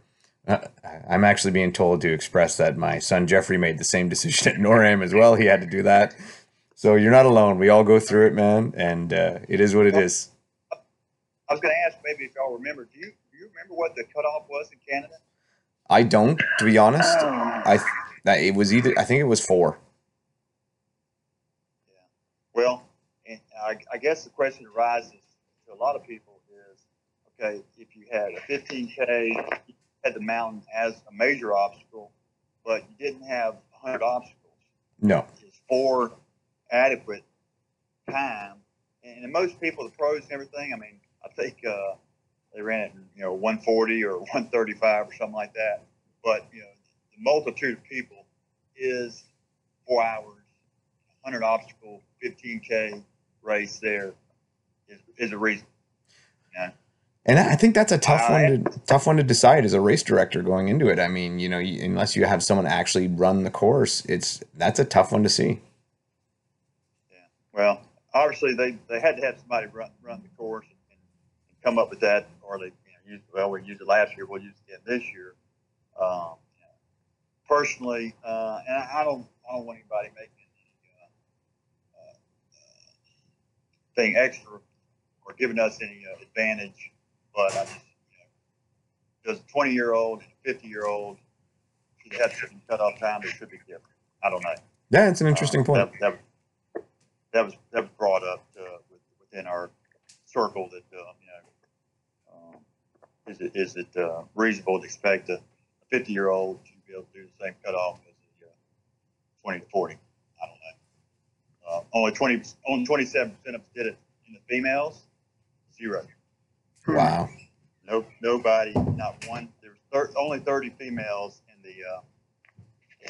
uh, I'm actually being told to express that my son Jeffrey made the same decision at NORAM as well. He had to do that. So you're not alone. We all go through it, man, and uh, it is what it is. I was going to ask maybe if y'all remember. Do you do you remember what the cutoff was in Canada? I don't, to be honest. I it was either I think it was four. Well, I, I guess the question arises to a lot of people is, okay, if you had a 15K, you had the mountain as a major obstacle, but you didn't have 100 obstacles. No. Is four adequate time? And most people, the pros and everything, I mean, I think uh, they ran it, you know, 140 or 135 or something like that. But, you know, the multitude of people is four hours, 100 obstacle, 15K race there is, is a reason. And I think that's a tough I- one to tough one to decide as a race director going into it. I mean, you know, you, unless you have someone actually run the course, it's that's a tough one to see. Yeah. Well, obviously they, they had to have somebody run run the course and, and come up with that, or they you know, used well we used it last year, we'll use it again this year. Um, personally, uh, and I, I don't I don't want anybody making any uh, uh, thing extra or giving us any uh, advantage, but I just you know, does a 20 year old and a 50 year old should have certain cutoff time? They should be different. I don't know. Yeah, it's an interesting Uh, point. That, that, that was that was brought up uh, within our circle that uh, you know um, is it is it uh, reasonable to expect a 50 year old to be able to do the same cutoff as a uh, 20 to 40? I don't know. Uh, only 20 only 27 percent of us did it in the females. Zero. Wow. No, nobody, not one. There's thir- only 30 females in the uh,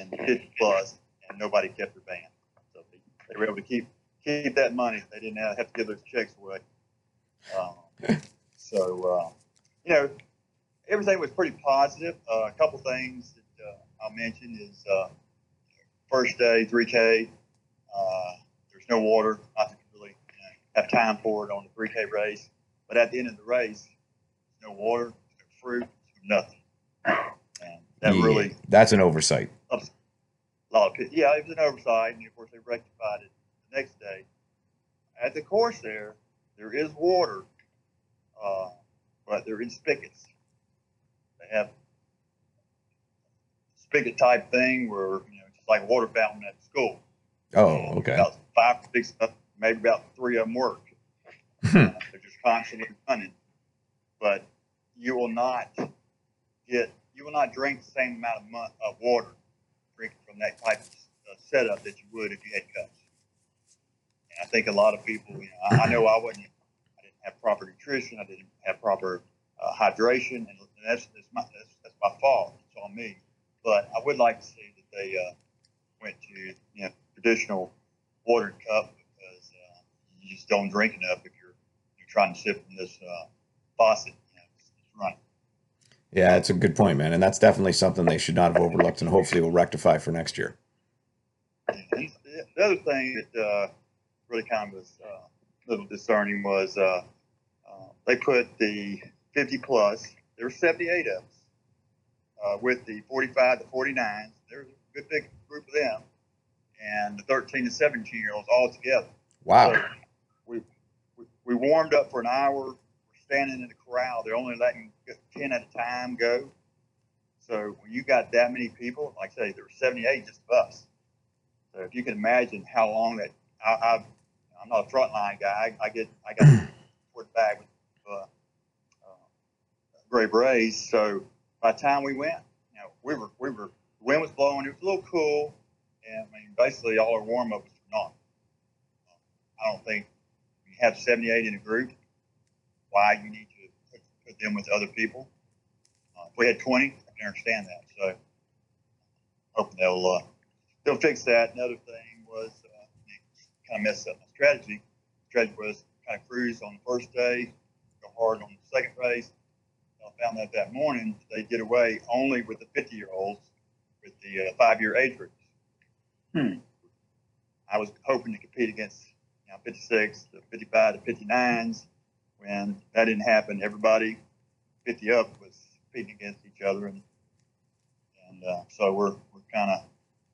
in 50 plus, and nobody kept their band. So they, they were able to keep keep that money. They didn't have have to give those checks away. Um, so uh, you know, everything was pretty positive. Uh, a couple things that uh, I'll mention is uh, first day 3K. Uh, there's no water. I didn't really you know, have time for it on the 3K race, but at the end of the race, no water, no fruit, nothing. And that Yeah, really that's an oversight. a lot of people. Yeah, it was an oversight, and of course they rectified it the next day. At the course there, there is water, uh, but they're in spigots. They have spigot type thing where you know just like a water fountain at school. Oh, okay. About five, six, maybe about three of them work. Uh, they're just constantly running, but you will not get, you will not drink the same amount of, mu- of water drinking from that type of uh, setup that you would if you had cups. And I think a lot of people, you know, I, I know I wasn't, I didn't have proper nutrition, I didn't have proper uh, hydration, and, and that's, that's my that's, that's my fault. It's on me. But I would like to see that they uh, went to you know traditional watered cup because uh, you just don't drink enough if trying to sip from this uh, faucet. You know, it's, it's running. Yeah, it's a good point, man. And that's definitely something they should not have overlooked and hopefully will rectify for next year. The other thing that uh, really kind of was uh, a little discerning was uh, uh, they put the 50 plus. There were 78 of us uh, with the 45 to 49s. There was a good big group of them, and the 13 to 17 year olds all together. Wow. So we warmed up for an hour. We're standing in the corral. They're only letting ten at a time go. So when you got that many people, like I say, there were seventy-eight just of us. So if you can imagine how long that I, I I'm not a frontline guy. I, I get I got toward back with uh, uh, Gray Berets. So by the time we went, you know, we were we were the wind was blowing. It was a little cool, and I mean basically all our warm up was naught. I don't think have 78 in a group. Why you need to put, put them with other people? Uh, if we had 20, I can understand that. So hoping they'll uh, they'll fix that. Another thing was uh, kind of messed up my strategy. Strategy was kind of cruise on the first day, go hard on the second race. I found out that morning they did away only with the 50 year olds with the uh, five year age groups. Hmm. I was hoping to compete against know, 56 to 55 to 59s. When that didn't happen, everybody 50 up was competing against each other, and and uh, so we're we're kind of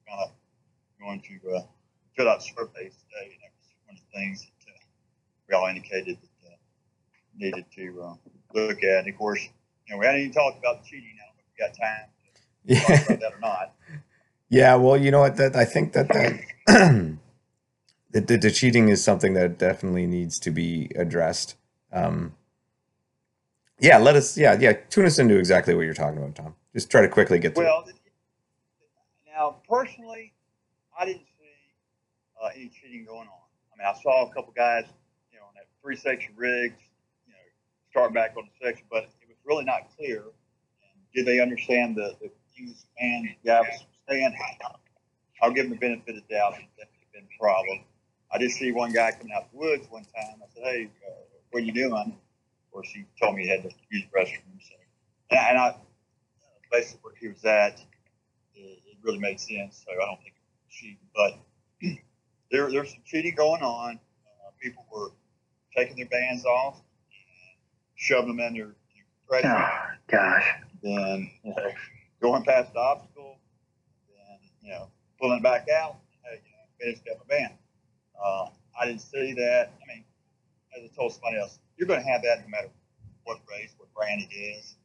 kind of going to uh, fill out surveys today, and that was one of the things that uh, we all indicated that uh, needed to uh, look at. And of course, you know, we hadn't even talked about cheating. I don't know if we got time to talk Yeah. about that or not. Yeah, well, you know what? That I think that that the, the, the cheating is something that definitely needs to be addressed. Um, yeah, let us. Yeah, yeah. Tune us into exactly what you're talking about, Tom. Just try to quickly get through. Well, now personally, I didn't see uh, any cheating going on. I mean, I saw a couple guys, you know, on that three section rigs, you know, start back on the section, but it was really not clear. And did they understand the the English man guy was saying? I'll give them the benefit of the doubt that that could have been a problem. I did see one guy coming out the woods one time. I said, "Hey, uh, what are you doing?" Of course, he told me he had to use the restroom. So, and I, and I basically where he was at, it, it really made sense. So I don't think cheating, but there there's some cheating going on. Uh, people were taking their bands off and shoving them in their, their compression Oh gosh. then you know, going past the obstacle, then you know pulling it back out. Hey, you know, finished up my band. Uh, I didn't see that. I mean, as I told somebody else, you're going to have that no matter what race, what brand it is.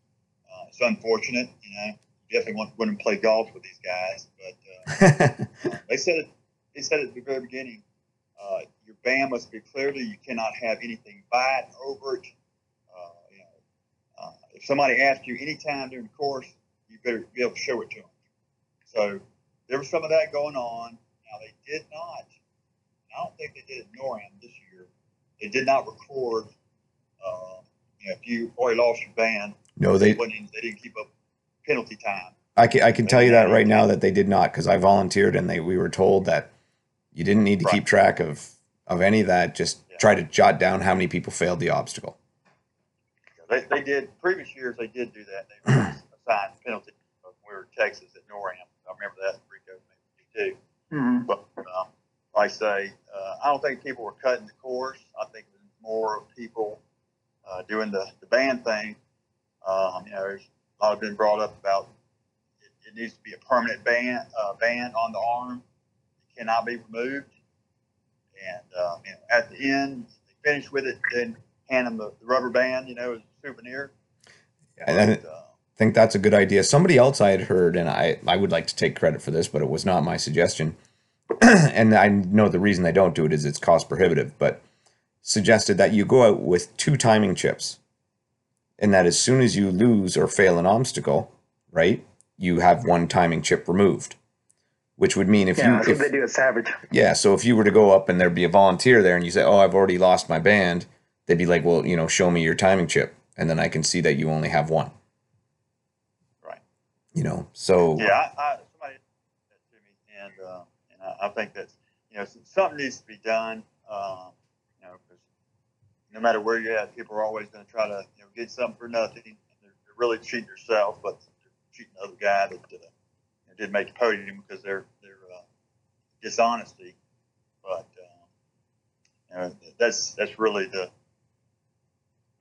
Uh, it's unfortunate, you know. Definitely want wouldn't play golf with these guys, but uh, they said it. They said it at the very beginning. Uh, your band must be clearly. You cannot have anything by it, over it. Uh, you know, uh, if somebody asks you anytime during the course, you better be able to show it to them. So there was some of that going on. Now they did not. I don't think they did it in NORAM this year. They did not record. Uh, you know, if you already lost your band, no, they. wouldn't- they didn't keep up penalty time. I can I can tell you that right now that they did not because I volunteered and they we were told that you didn't need to Right. keep track of of any of that. Just Yeah. try to jot down how many people failed the obstacle. They, they did previous years. They did do that. They assigned penalty we were in Texas at NORAM. I remember that Rico maybe too. Mhm. But um, like I say, uh, I don't think people were cutting the course. I think more of people uh, doing the, the band thing. Um, you know, there's a lot of been brought up about it, it needs to be a permanent band uh, band on the arm. It cannot be removed. And uh, you know, at the end, they finish with it, then hand them the, the rubber band, you know, as a souvenir. Then But, uh, I think that's a good idea. Somebody else I had heard, and I, I would like to take credit for this, but it was not my suggestion. and I know the reason they don't do it is it's cost prohibitive, but suggested that you go out with two timing chips. And that as soon as you lose or fail an obstacle, right, you have one timing chip removed. Which would mean if Yeah, that's you if, they do a Savage. yeah, so if you were to go up and there'd be a volunteer there and you say, "Oh, I've already lost my band," they'd be like, "Well, you know, show me your timing chip." And then I can see that you only have one. Right. You know. So Yeah, I, I somebody said that to me, and uh, and I, think that's you know something needs to be done. Um, you know, because no matter where you're at, people are always going to try to you know get something for nothing. And they're, they're really cheating themselves, but they're cheating the other guy that uh, you know, did make the podium because they're they're uh, dishonesty. But um, you know, that's that's really the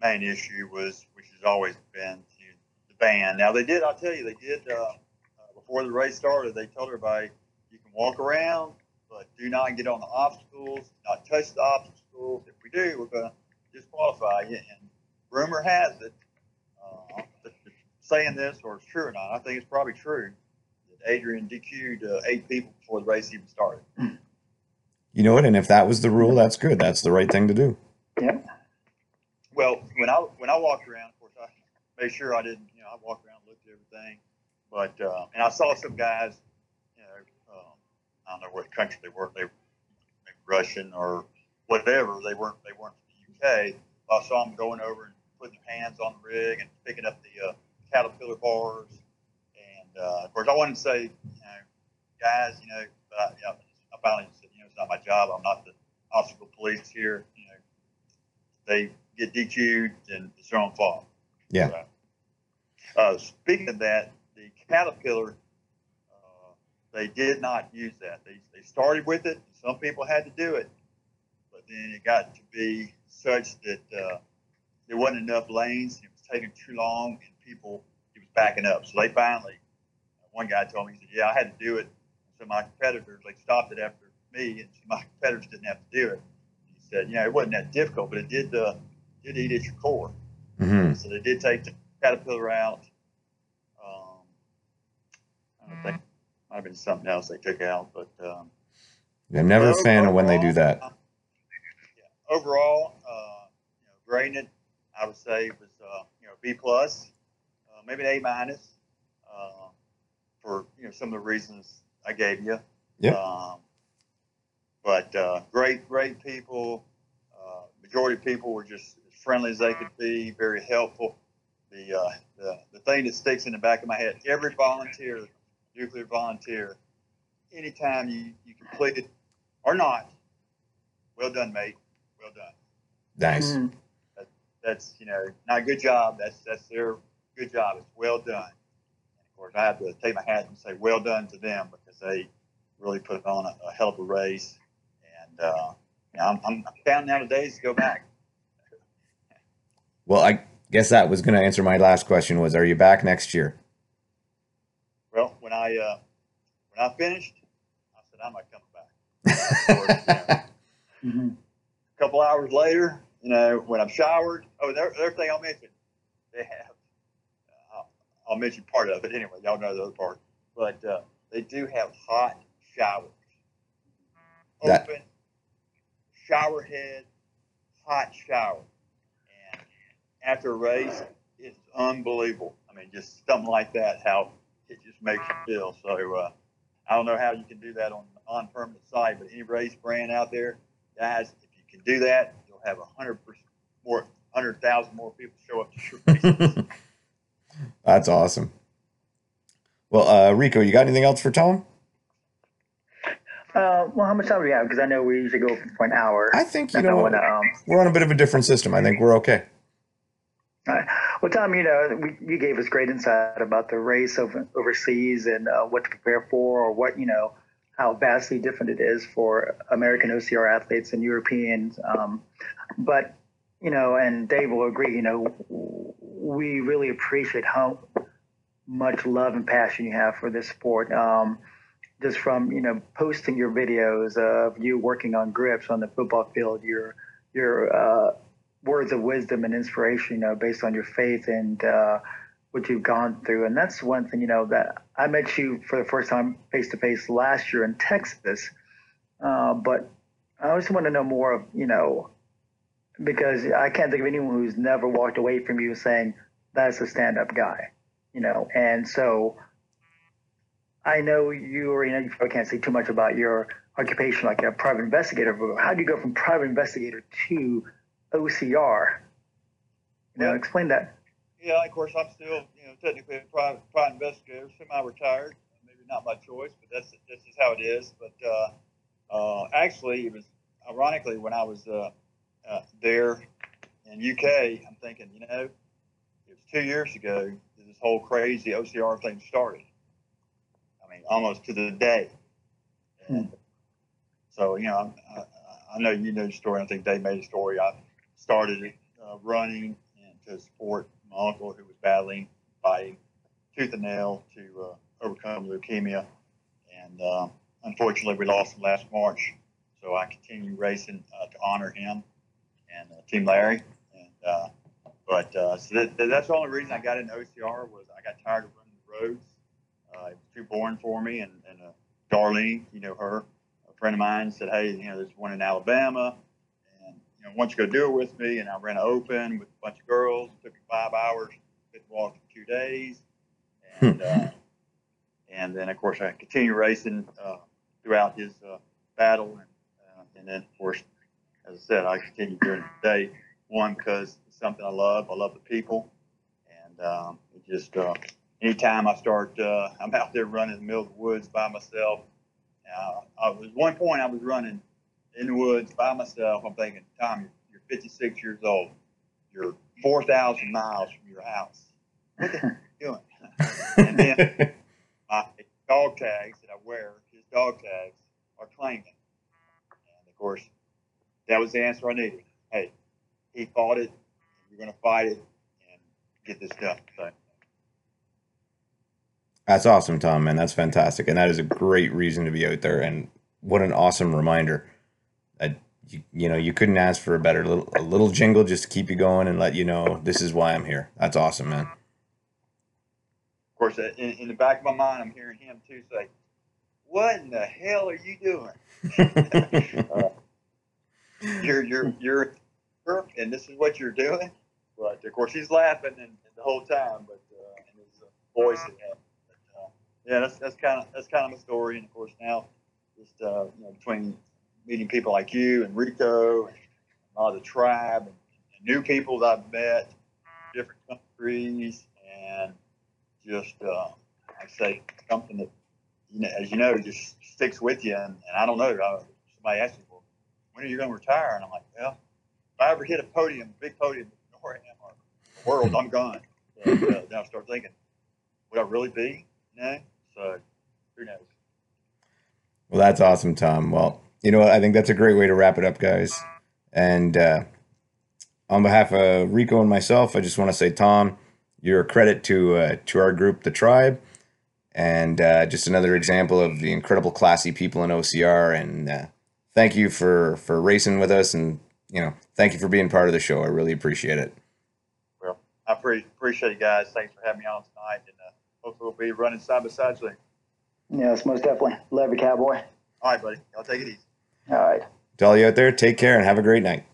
main issue was, which has always been the ban. Now they did, I'll tell you, they did uh, uh, before the race started. They told everybody walk around, but do not get on the obstacles, not touch the obstacles. If we do, we're going to disqualify you. And rumor has it, uh, saying this or it's true or not. I think it's probably true that Adrian DQ'd uh, eight people before the race even started. you know what? And if that was the rule, that's good. That's the right thing to do. Yeah. Well, when I when I walked around, of course, I made sure I didn't, you know, I walked around, looked at everything, but uh, and I saw some guys, I don't know what country they were, they were Russian or whatever. They weren't they weren't from the UK. I saw them going over and putting their hands on the rig and picking up the uh, caterpillar bars, and uh, of course, I wanted to say, you know, guys, you know, but I, you know, I finally said, you know, it's not my job. I'm not the obstacle police here. You know, they get DQ'd and it's their own fault. Yeah. So, uh, speaking of that, the Caterpillar, they did not use that. They, they started with it. Some people had to do it, but then it got to be such that uh, there wasn't enough lanes. It was taking too long, and people it was backing up. So they finally, one guy told me, he said, "Yeah, I had to do it." So my competitors, they stopped it after me, and my competitors didn't have to do it. He said, "You know, it wasn't that difficult, but it did uh, did eat at your core." hmm So they did take the caterpillar out. Um, I don't think might have been something else they took out, but um, I'm never a fan of when they do that. uh, yeah, overall, uh, you know, grading it, I would say was uh, you know B plus, uh, maybe an A minus, uh, for you know some of the reasons I gave you. Yep. Um, but uh, great, great people. Uh, majority of people were just as friendly as they could be, very helpful. The, uh, the the thing that sticks in the back of my head: every volunteer, nuclear volunteer, anytime you you completed or not, well done, mate. Well done. Nice. Mhm. that's you know not good job. That's that's their good job. It's well done. And of course, I have to take my hat and say well done to them because they really put on a, a hell of a race. And uh, you know, I'm, I'm counting down the days to go back. Well, I guess that was going to answer my last question. Was are you back next year? When I uh, when I finished, I said I'm not coming back. Of course, you know, hmm a couple hours later, you know, when I'm showered, oh, the other thing I'll mention, they have, uh, I'll, I'll mention part of it anyway. Y'all know the other part, but uh, they do have hot showers, That- open shower head, hot shower, and after a race, it's unbelievable. I mean, just something like that, how it just makes you feel. So uh, I don't know how you can do that on on permanent site, but any race brand out there, guys, if you can do that, you'll have a hundred percent more, hundred thousand more people show up to your races. That's awesome. Well, uh, Rico, you got anything else for Tom? Uh, well, how much time do we have? Because I know we usually go for an hour. I think you And I know wanna, um, we're on a bit of a different system. I think we're okay. all right. Well, Tom, you know, we, you gave us great insight about the race over, overseas and uh, what to prepare for, or what you know, how vastly different it is for American OCR athletes and Europeans. Um, but you know, and Dave will agree. You know, we really appreciate how much love and passion you have for this sport. Um, just from you know posting your videos of you working on grips on the football field, your your uh, words of wisdom and inspiration, you know, based on your faith and uh, what you've gone through. And that's one thing, you know, that I met you for the first time face to face last year in Texas. Uh, but I just want to know more of, you know, because I can't think of anyone who's never walked away from you saying that's a stand up guy, you know. And so I know you or, you know, you probably can't say too much about your occupation like a private investigator, but how do you go from private investigator to OCR. You know, Well- explain that. Yeah, of course, I'm still, you know, technically a private, private investigator, semi-retired. Maybe not my choice, but that's this is how it is. But uh, uh, actually, it was ironically when I was uh, uh, there in UK, I'm thinking, you know, it was two years ago that this whole crazy OCR thing started. I mean, almost to the day. And so, you know, I, I- I know you know the story. I think Dave made a story. I started uh, running and to support my uncle who was battling, fighting tooth and nail to uh, overcome leukemia. And uh, unfortunately, we lost him last March. So I continue racing uh, to honor him and uh, Team Larry. And uh, but so that, that's the only reason I got into OCR was I got tired of running the roads. It was too boring for me. And, and Darlene, you know her, a friend of mine said, "Hey, you know, there's one in Alabama." And you know, don't you go do it with me? And I ran an open with a bunch of girls. It took me five hours. Did walk for two days, and uh, and then of course I continued racing uh, throughout his uh, battle, and uh, and then of course, as I said, I continued during the day. One because it's something I love. I love the people, and um, it just uh, anytime I start, uh, I'm out there running in the middle of the woods by myself. Uh, I was one point I was running in the woods by myself. I'm thinking, Tom, you're, you're 56 years old. You're 4,000 miles from your house. What the heck are you doing? And then my dog tags that I wear, his dog tags, are claiming. And of course, that was the answer I needed. Hey, he fought it. You're going to fight it and get this done. So, That's awesome, Tom, man. That's fantastic. And that is a great reason to be out there. And what an awesome reminder you, you know, you couldn't ask for a better little, a little jingle just to keep you going and let you know this is why I'm here. That's awesome, man. of course, in, in the back of my mind, I'm hearing him too say, "What in the hell are you doing? Uh, you're you're you're and this is what you're doing." But of course, he's laughing and, and the whole time, but uh, and his uh, voice. Uh, yeah, that's that's kind of that's kind of my story. And of course, now just uh, you know between meeting people like you and Rico and a lot of the tribe and, and new people that I've met, different countries, and just uh, I say something that you know, as you know, just sticks with you. And, and I don't know. I, somebody asked me, "Well, when are you going to retire?" And I'm like, "Well, if I ever hit a podium, big podium, am, or the world, I'm gone. So, uh, then I start thinking, would I really be? No. So who knows? Well, that's awesome, Tom. Well, you know what? I think that's a great way to wrap it up, guys. And uh, on behalf of Rico and myself, I just want to say, Tom, you're a credit to uh, to our group, the Tribe, and uh, just another example of the incredible, classy people in OCR. And uh, thank you for for racing with us, and you know, thank you for being part of the show. I really appreciate it. Well, I pre- appreciate you guys. Thanks for having me on tonight, and uh, hopefully we'll be running side by side soon. Yes, most definitely. Love you, cowboy. All right, buddy. Y'all take it easy. All right. To all you out there, take care and have a great night.